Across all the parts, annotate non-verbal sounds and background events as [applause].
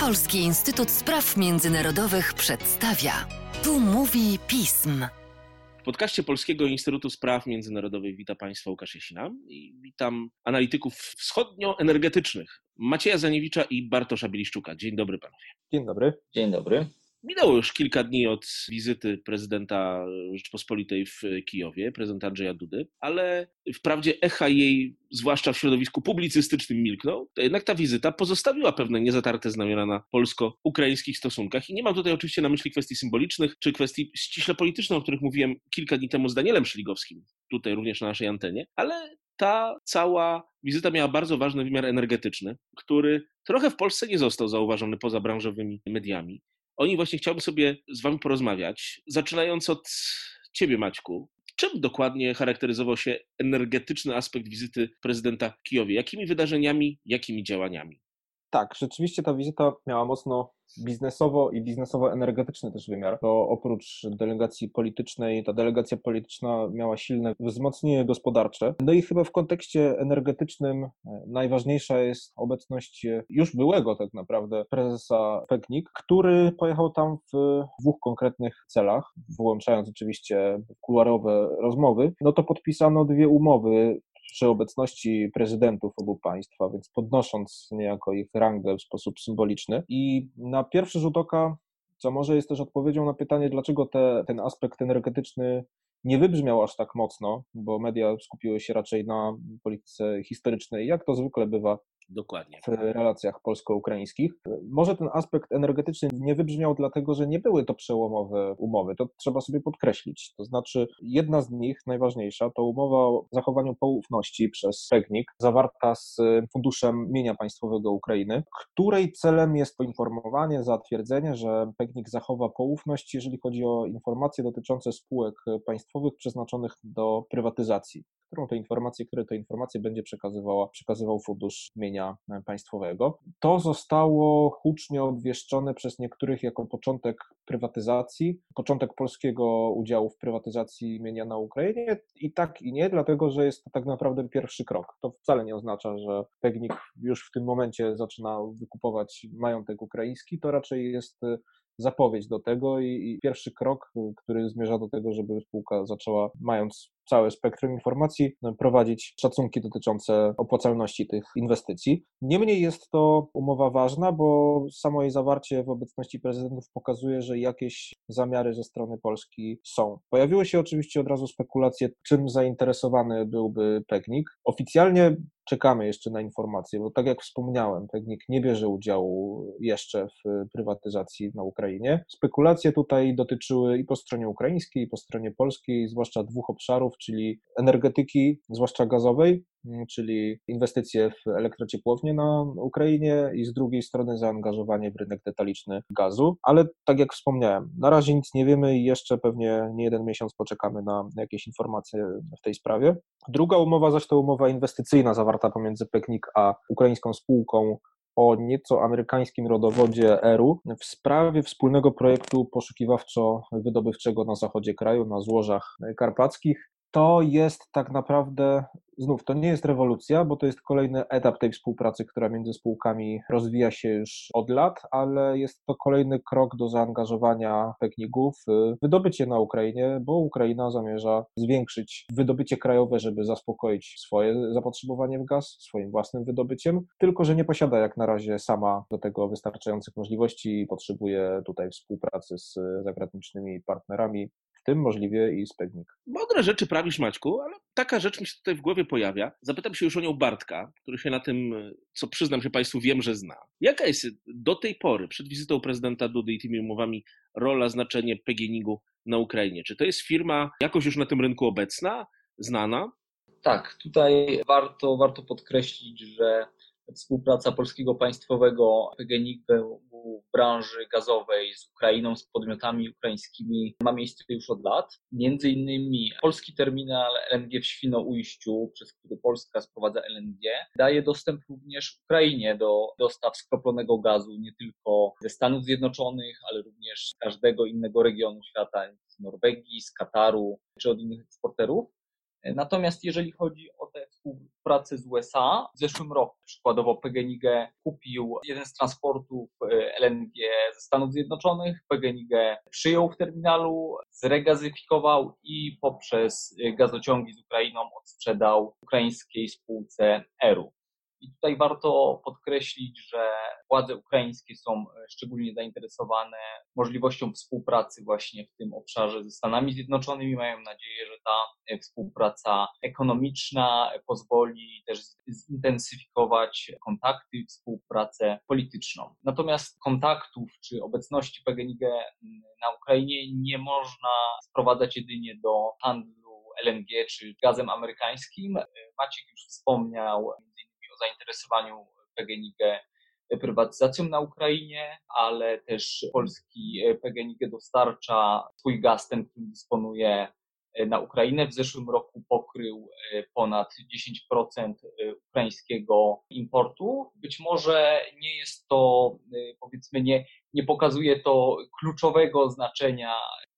Polski Instytut Spraw Międzynarodowych przedstawia. Tu mówi pism. W podcaście Polskiego Instytutu Spraw Międzynarodowych witam Państwa Łukasz Jasina i witam analityków wschodnioenergetycznych Macieja Zaniewicza i Bartosza Bieliszczuka. Dzień dobry panowie. Dzień dobry. Dzień dobry. Minęło już kilka dni od wizyty prezydenta Rzeczpospolitej w Kijowie, prezydenta Andrzeja Dudy, ale wprawdzie echa jej, zwłaszcza w środowisku publicystycznym, milknął, to jednak ta wizyta pozostawiła pewne niezatarte znamiona na polsko-ukraińskich stosunkach. I nie mam tutaj oczywiście na myśli kwestii symbolicznych czy kwestii ściśle politycznych, o których mówiłem kilka dni temu z Danielem Szeligowskim, tutaj również na naszej antenie, ale ta cała wizyta miała bardzo ważny wymiar energetyczny, który trochę w Polsce nie został zauważony poza branżowymi mediami. O nim właśnie chciałbym sobie z Wami porozmawiać, zaczynając od Ciebie, Maćku. Czym dokładnie charakteryzował się energetyczny aspekt wizyty prezydenta w Kijowie? Jakimi wydarzeniami, jakimi działaniami? Tak, rzeczywiście ta wizyta miała mocno biznesowo i biznesowo-energetyczny też wymiar. To oprócz delegacji politycznej, ta delegacja polityczna miała silne wzmocnienie gospodarcze. No i chyba w kontekście energetycznym e, najważniejsza jest obecność e, już byłego tak naprawdę prezesa PEGNIK, który pojechał tam w dwóch konkretnych celach, wyłączając oczywiście kuluarowe rozmowy. No to podpisano dwie umowy przy obecności prezydentów obu państw, więc podnosząc niejako ich rangę w sposób symboliczny. I na pierwszy rzut oka, co może jest też odpowiedzią na pytanie, dlaczego te, ten aspekt energetyczny nie wybrzmiał aż tak mocno, bo media skupiły się raczej na polityce historycznej, jak to zwykle bywa Dokładnie. w relacjach polsko-ukraińskich. Może ten aspekt energetyczny nie wybrzmiał dlatego, że nie były to przełomowe umowy, to trzeba sobie podkreślić. To znaczy, jedna z nich, najważniejsza, to umowa o zachowaniu poufności przez PEGNIK, zawarta z Funduszem Mienia Państwowego Ukrainy, której celem jest poinformowanie, zatwierdzenie, że PEGNIK zachowa poufność, jeżeli chodzi o informacje dotyczące spółek państwowych przeznaczonych do prywatyzacji którą te informacje, które te informacje będzie przekazywała, przekazywał Fundusz Mienia Państwowego. To zostało hucznie obwieszczone przez niektórych jako początek prywatyzacji, początek polskiego udziału w prywatyzacji mienia na Ukrainie i tak i nie, dlatego że jest to tak naprawdę pierwszy krok. To wcale nie oznacza, że Pegnik już w tym momencie zaczyna wykupować majątek ukraiński, to raczej jest zapowiedź do tego i, i, pierwszy krok, który zmierza do tego, żeby spółka zaczęła, mając całe spektrum informacji, prowadzić szacunki dotyczące opłacalności tych inwestycji. Niemniej jest to umowa ważna, bo samo jej zawarcie w obecności prezydentów pokazuje, że jakieś zamiary ze strony Polski są. Pojawiły się oczywiście od razu spekulacje, czym zainteresowany byłby Pegnik. Oficjalnie czekamy jeszcze na informacje, bo tak jak wspomniałem, Pegnik nie bierze udziału jeszcze w prywatyzacji na Ukrainie. Spekulacje tutaj dotyczyły i po stronie ukraińskiej, i po stronie polskiej, zwłaszcza dwóch obszarów, czyli energetyki, zwłaszcza gazowej, mm, czyli inwestycje w elektrociepłownie na Ukrainie i z drugiej strony zaangażowanie w rynek detaliczny gazu. Ale tak jak wspomniałem, na razie nic nie wiemy i jeszcze pewnie nie jeden miesiąc poczekamy na jakieś informacje w tej sprawie. Druga umowa zaś to umowa inwestycyjna zawarta pomiędzy PEKNIK a ukraińską spółką o nieco amerykańskim rodowodzie ERU w sprawie wspólnego projektu poszukiwawczo-wydobywczego na zachodzie kraju, na złożach karpackich to jest tak naprawdę, znów, to nie jest rewolucja, bo to jest kolejny etap tej współpracy, która między spółkami rozwija się już od lat, ale jest to kolejny krok do zaangażowania Peknigów w wydobycie na Ukrainie, bo Ukraina zamierza zwiększyć wydobycie krajowe, żeby zaspokoić swoje zapotrzebowanie w gaz swoim własnym wydobyciem, tylko że nie posiada jak na razie sama do tego wystarczających możliwości i potrzebuje tutaj współpracy z zagranicznymi partnerami, w tym możliwie i Spegnik. Mądre rzeczy prawisz, Maćku, ale taka rzecz mi się tutaj w głowie pojawia. Zapytam się już o nią Bartka, który się na tym, co przyznam się Państwu, wiem, że zna. Jaka jest do tej pory, przed wizytą prezydenta Dudy i tymi umowami, rola, znaczenie PGNiG-u na Ukrainie? Czy to jest firma jakoś już na tym rynku obecna, znana? Tak, tutaj warto, warto podkreślić, że współpraca polskiego państwowego PGNiG w branży gazowej z Ukrainą, z podmiotami ukraińskimi ma miejsce już od lat. Między innymi polski terminal LNG w Świnoujściu, przez który Polska sprowadza LNG, daje dostęp również Ukrainie do dostaw skroplonego gazu, nie tylko ze Stanów Zjednoczonych, ale również z każdego innego regionu świata, z Norwegii, z Kataru czy od innych eksporterów. Natomiast jeżeli chodzi o tę współpracę z USA, w zeszłym roku przykładowo PGNiG kupił jeden z transportów e, LNG ze Stanów Zjednoczonych, PGNiG przyjął w terminalu, zregazyfikował i poprzez gazociągi z Ukrainą odsprzedał ukraińskiej spółce ERU. I tutaj warto podkreślić, że władze ukraińskie są e, szczególnie zainteresowane możliwością współpracy właśnie w tym obszarze ze Stanami Zjednoczonymi. Mają nadzieję, że ta e, współpraca ekonomiczna pozwoli też zintensyfikować kontakty współpracę polityczną. Natomiast kontaktów czy obecności PGNiG na Ukrainie nie można sprowadzać jedynie do handlu LNG czy gazem amerykańskim. E, Maciek już wspomniał zainteresowaniu PGNiG prywatyzacją na Ukrainie, ale też polski PGNiG dostarcza swój gaz, ten, którym dysponuje na Ukrainę. W zeszłym roku pokrył ponad 10% ukraińskiego importu. Być może nie jest to, powiedzmy, nie, nie pokazuje to kluczowego znaczenia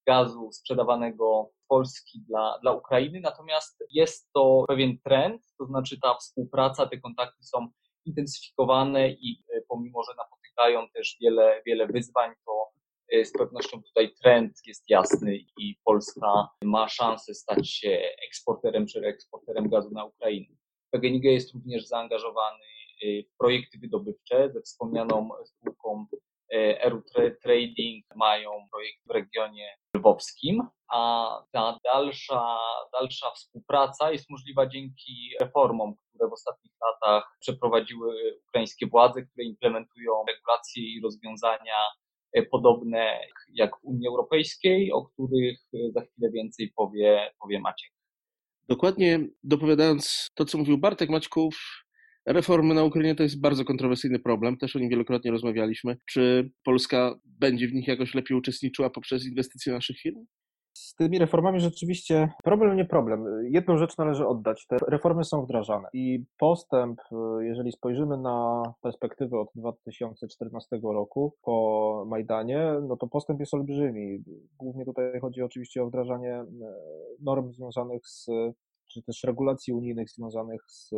gazu sprzedawanego Polski dla, dla Ukrainy, natomiast jest to pewien trend, to znaczy ta współpraca, te kontakty są intensyfikowane i e, pomimo, że napotykają też wiele, wiele wyzwań, to e, z pewnością tutaj trend jest jasny i Polska ma szansę stać się eksporterem czy reeksporterem gazu na Ukrainę. PGNiG jest również zaangażowany e, w projekty wydobywcze ze wspomnianą spółką Eru Trading mają projekt w regionie lwowskim, a ta dalsza, dalsza współpraca jest możliwa dzięki reformom, które w ostatnich latach przeprowadziły ukraińskie władze, które implementują regulacje i rozwiązania e, podobne jak w Unii Europejskiej, o których za chwilę więcej powie, powie Maciek. Dokładnie dopowiadając to, co mówił Bartek Maćków, Reformy na Ukrainie to jest bardzo kontrowersyjny problem, też o nim wielokrotnie rozmawialiśmy. Czy Polska będzie w nich jakoś lepiej uczestniczyła poprzez inwestycje naszych firm? Z tymi reformami rzeczywiście problem nie problem. Jedną rzecz należy oddać. Te reformy są wdrażane i postęp, jeżeli spojrzymy na perspektywę od 2014 roku po Majdanie, no to postęp jest olbrzymi. Głównie tutaj chodzi oczywiście o wdrażanie e, norm związanych z czy też regulacji unijnych związanych z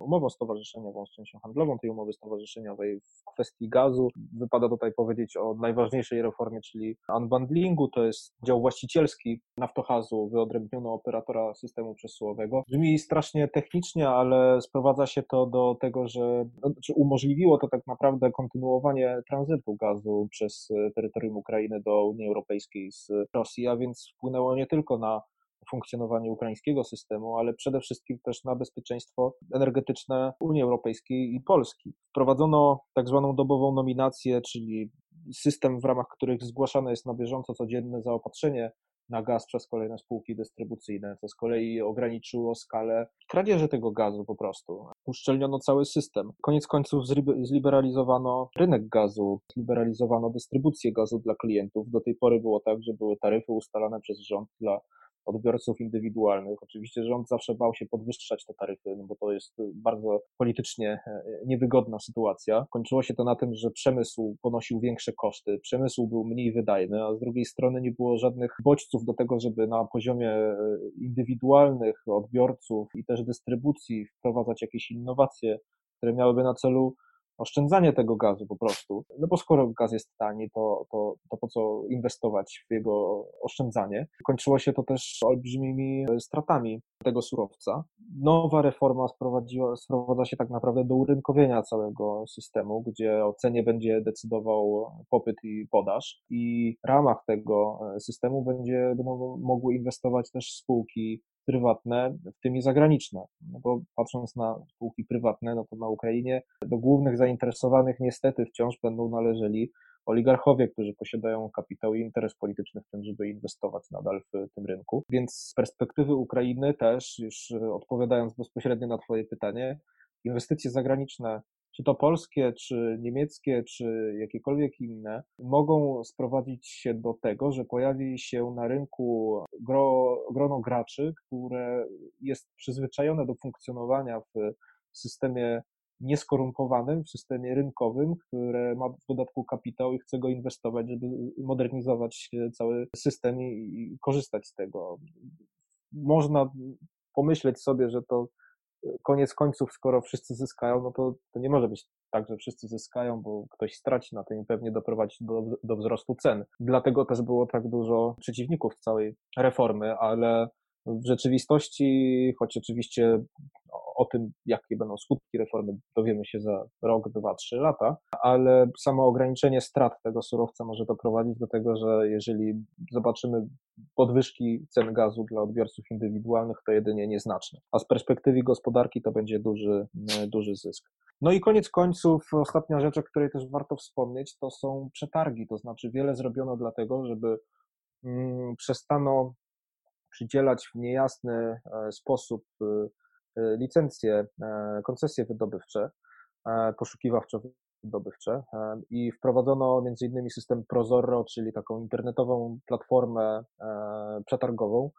umową stowarzyszeniową, z częścią handlową tej umowy stowarzyszeniowej w kwestii gazu. Wypada tutaj powiedzieć o najważniejszej reformie, czyli unbundlingu, to jest dział właścicielski Naftohazu, wyodrębniono operatora systemu przesyłowego. Brzmi strasznie technicznie, ale sprowadza się to do tego, że no, czy umożliwiło to tak naprawdę kontynuowanie tranzytu gazu przez terytorium Ukrainy do Unii Europejskiej z Rosji, a więc wpłynęło nie tylko na funkcjonowanie ukraińskiego systemu, ale przede wszystkim też na bezpieczeństwo energetyczne Unii Europejskiej i Polski. Wprowadzono tak zwaną dobową nominację, czyli system, w ramach których zgłaszane jest na bieżąco codzienne zaopatrzenie na gaz przez kolejne spółki dystrybucyjne, co z kolei ograniczyło skalę kradzieży tego gazu po prostu. Uszczelniono cały system. Koniec końców zliberalizowano rynek gazu, zliberalizowano dystrybucję gazu dla klientów. Do tej pory było tak, że były taryfy ustalane przez rząd dla odbiorców indywidualnych. Oczywiście rząd zawsze bał się podwyższać te taryfy, no bo to jest bardzo politycznie e, niewygodna sytuacja. Kończyło się to na tym, że przemysł ponosił większe koszty, przemysł był mniej wydajny, a z drugiej strony nie było żadnych bodźców do tego, żeby na poziomie e, indywidualnych odbiorców i też dystrybucji wprowadzać jakieś innowacje, które miałyby na celu oszczędzanie tego gazu po prostu. No bo skoro gaz jest tani, to, to, to po co inwestować w jego oszczędzanie? Kończyło się to też olbrzymimi stratami tego surowca. Nowa reforma sprowadziła, sprowadza się tak naprawdę do urynkowienia całego systemu, gdzie o cenie będzie decydował popyt i podaż i w ramach tego systemu będzie, będą mogły inwestować też spółki prywatne, w tym i zagraniczne. No bo patrząc na spółki prywatne, no to na Ukrainie do głównych zainteresowanych niestety wciąż będą należeli oligarchowie, którzy posiadają kapitał i interes polityczny w tym, żeby inwestować nadal w tym rynku. Więc z perspektywy Ukrainy też, już odpowiadając bezpośrednio na Twoje pytanie, inwestycje zagraniczne czy to polskie, czy niemieckie, czy jakiekolwiek inne, mogą sprowadzić się do tego, że pojawi się na rynku gro, grono graczy, które jest przyzwyczajone do funkcjonowania w systemie nieskorumpowanym, w systemie rynkowym, które ma w dodatku kapitał i chce go inwestować, żeby modernizować cały system i, i korzystać z tego. Można pomyśleć sobie, że to koniec końców, skoro wszyscy zyskają, no to, to nie może być tak, że wszyscy zyskają, bo ktoś straci na tym i pewnie doprowadzi do, do wzrostu cen. Dlatego też było tak dużo przeciwników całej reformy, ale w rzeczywistości, choć oczywiście o tym, jakie będą skutki reformy, dowiemy się za rok, dwa, trzy lata, ale samo ograniczenie strat tego surowca może doprowadzić do tego, że jeżeli zobaczymy podwyżki cen gazu dla odbiorców indywidualnych, to jedynie nieznaczne, a z perspektywy gospodarki to będzie duży, duży zysk. No i koniec końców, ostatnia rzecz, o której też warto wspomnieć, to są przetargi, to znaczy wiele zrobiono dlatego, żeby mm, przestano przydzielać w niejasny e, sposób e, licencje, koncesje wydobywcze, poszukiwawczo-wydobywcze i wprowadzono między innymi system Prozorro, czyli taką internetową platformę przetargową,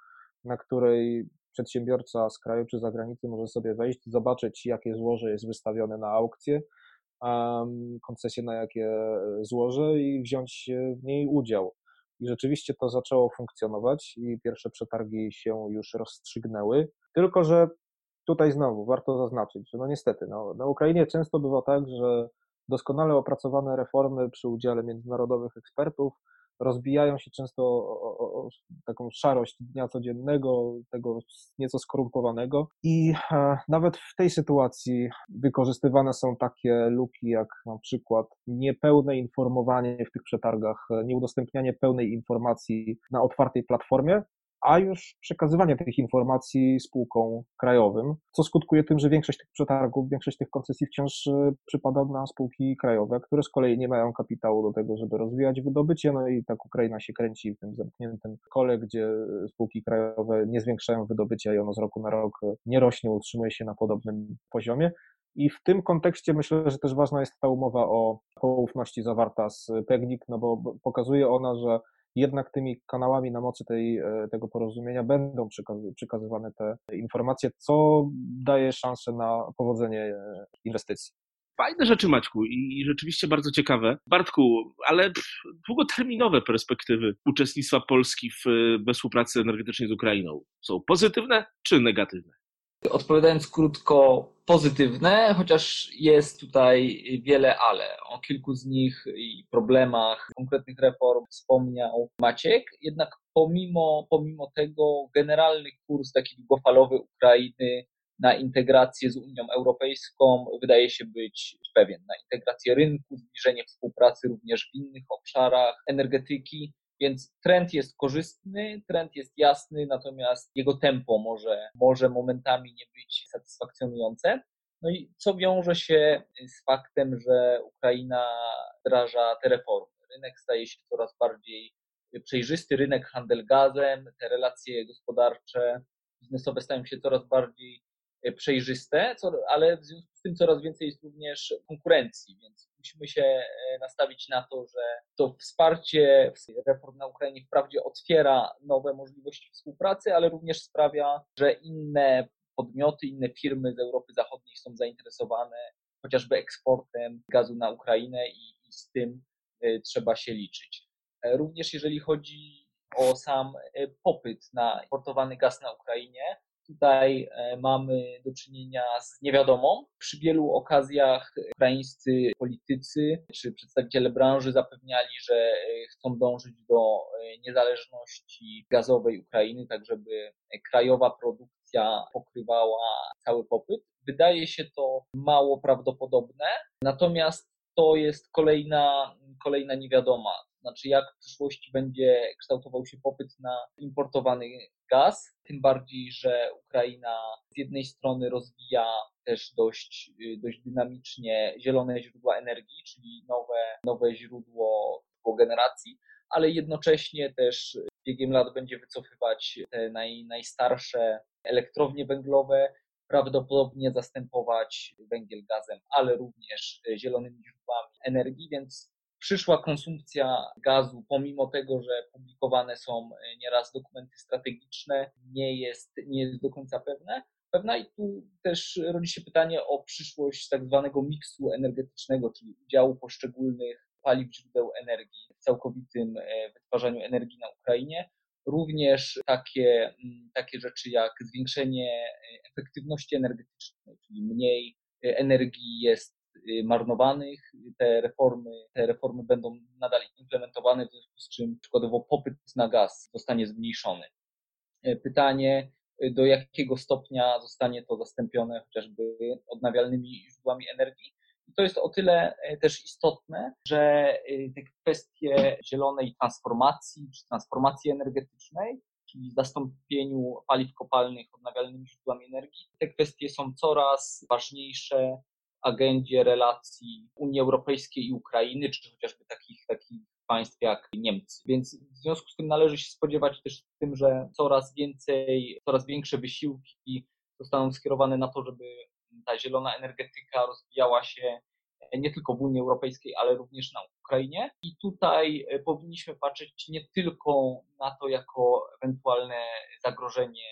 na której przedsiębiorca z kraju czy zagranicy może sobie wejść, zobaczyć jakie złoże jest wystawione na aukcję, koncesję na jakie złoże i wziąć w niej udział. I rzeczywiście to zaczęło funkcjonować i pierwsze przetargi się już rozstrzygnęły. Tylko, że tutaj znowu warto zaznaczyć, że no niestety, no, na Ukrainie często bywa tak, że doskonale opracowane reformy przy udziale międzynarodowych ekspertów rozbijają się często o, o, o, taką szarość dnia codziennego, tego nieco skorumpowanego. I e, nawet w tej sytuacji wykorzystywane są takie luki jak na przykład niepełne informowanie w tych przetargach, nieudostępnianie pełnej informacji na otwartej platformie, a już przekazywanie tych informacji spółkom krajowym, co skutkuje tym, że większość tych przetargów, większość tych koncesji wciąż e, przypada na spółki krajowe, które z kolei nie mają kapitału do tego, żeby rozwijać wydobycie, no i tak Ukraina się kręci w tym zamkniętym kole, gdzie spółki krajowe nie zwiększają wydobycia i ono z roku na rok nie rośnie, utrzymuje się na podobnym poziomie. I w tym kontekście myślę, że też ważna jest ta umowa o poufności zawarta z PEGNIK, no bo pokazuje ona, że jednak tymi kanałami na mocy tej, e, tego porozumienia będą przekazywane te informacje, co daje szansę na powodzenie e, inwestycji. Fajne rzeczy, Maćku, i rzeczywiście bardzo ciekawe. Bartku, ale długoterminowe perspektywy uczestnictwa Polski w, we współpracy energetycznej z Ukrainą są pozytywne czy negatywne? Odpowiadając krótko, pozytywne, chociaż jest tutaj wiele ale. O kilku z nich i problemach konkretnych reform wspomniał Maciek, jednak pomimo, pomimo tego generalny kurs taki długofalowy Ukrainy na integrację z Unią Europejską wydaje się być pewien. Na integrację rynku, zbliżenie współpracy również w innych obszarach energetyki więc trend jest korzystny, trend jest jasny, natomiast jego tempo może, może momentami nie być satysfakcjonujące. No i co wiąże się z faktem, że Ukraina wdraża te reformy? Rynek staje się coraz bardziej przejrzysty, rynek handel gazem, te relacje gospodarcze, biznesowe stają się coraz bardziej przejrzyste, ale w związku z tym coraz więcej jest również konkurencji, więc musimy się e, nastawić na to, że to wsparcie reform na Ukrainie wprawdzie otwiera nowe możliwości współpracy, ale również sprawia, że inne podmioty, inne firmy z Europy Zachodniej są zainteresowane chociażby eksportem gazu na Ukrainę i, i z tym e, trzeba się liczyć. E, również jeżeli chodzi o sam popyt na importowany gaz na Ukrainie, Tutaj e, mamy do czynienia z niewiadomą. Przy wielu okazjach ukraińscy politycy czy przedstawiciele branży zapewniali, że e, chcą dążyć do e, niezależności gazowej Ukrainy, tak żeby krajowa produkcja pokrywała cały popyt. Wydaje się to mało prawdopodobne, natomiast to jest kolejna, kolejna niewiadoma. Znaczy, jak w przyszłości będzie kształtował się popyt na importowany gaz, tym bardziej, że Ukraina z jednej strony rozwija też dość, dość dynamicznie zielone źródła energii, czyli nowe, nowe źródło generacji, ale jednocześnie też biegiem lat będzie wycofywać te naj, najstarsze elektrownie węglowe, prawdopodobnie zastępować węgiel gazem, ale również zielonymi źródłami energii, więc przyszła konsumpcja gazu, pomimo tego, że publikowane są e, nieraz dokumenty strategiczne, nie jest, nie jest do końca pewne. Pewna i tu też rodzi się pytanie o przyszłość tak zwanego miksu energetycznego, czyli udziału poszczególnych paliw źródeł energii w całkowitym e, wytwarzaniu energii na Ukrainie. również takie, mm, takie rzeczy jak zwiększenie efektywności energetycznej, czyli mniej energii jest marnowanych. Te reformy, te reformy będą nadal implementowane, w związku z czym przykładowo popyt na gaz zostanie zmniejszony. Pytanie, do jakiego stopnia zostanie to zastąpione chociażby odnawialnymi źródłami energii. I to jest o tyle e, też istotne, że e, te kwestie zielonej transformacji czy transformacji energetycznej, czyli zastąpieniu paliw kopalnych odnawialnymi źródłami energii, te kwestie są coraz ważniejsze agendzie relacji Unii Europejskiej i Ukrainy, czy chociażby takich, takich państw jak Niemcy. Więc w związku z tym należy się spodziewać też tym, że coraz więcej, coraz większe wysiłki zostaną skierowane na to, żeby ta zielona energetyka rozwijała się nie tylko w Unii Europejskiej, ale również na Ukrainie. I tutaj e, powinniśmy patrzeć nie tylko na to jako ewentualne zagrożenie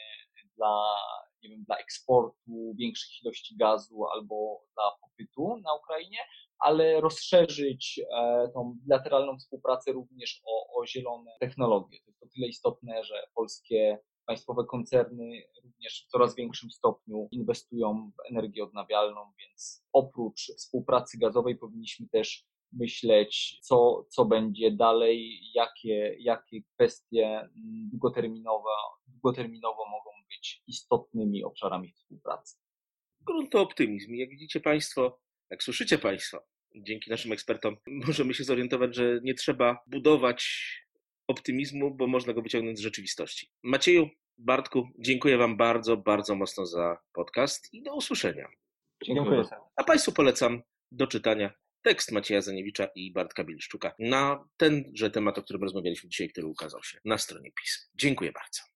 dla, nie wiem, dla eksportu większych ilości gazu albo dla popytu na Ukrainie, ale rozszerzyć e, tą bilateralną współpracę również o, o zielone technologie. To jest o tyle istotne, że polskie państwowe koncerny również w coraz większym stopniu inwestują w energię odnawialną, więc oprócz współpracy gazowej powinniśmy też myśleć, co, co będzie dalej, jakie, jakie kwestie długoterminowe, długoterminowo mogą być istotnymi obszarami współpracy. Grunt to optymizm. Jak widzicie Państwo, jak słyszycie Państwo, dzięki naszym ekspertom [laughs] możemy się zorientować, że nie trzeba budować optymizmu, bo można go wyciągnąć z rzeczywistości. Macieju, Bartku, dziękuję Wam bardzo, bardzo mocno za podcast i do usłyszenia. Dziękuję. A Państwu polecam do czytania tekst Macieja Zaniewicza i Bartka Bilszczuka na tenże temat, o którym rozmawialiśmy dzisiaj, który ukazał się na stronie PiS. Dziękuję bardzo.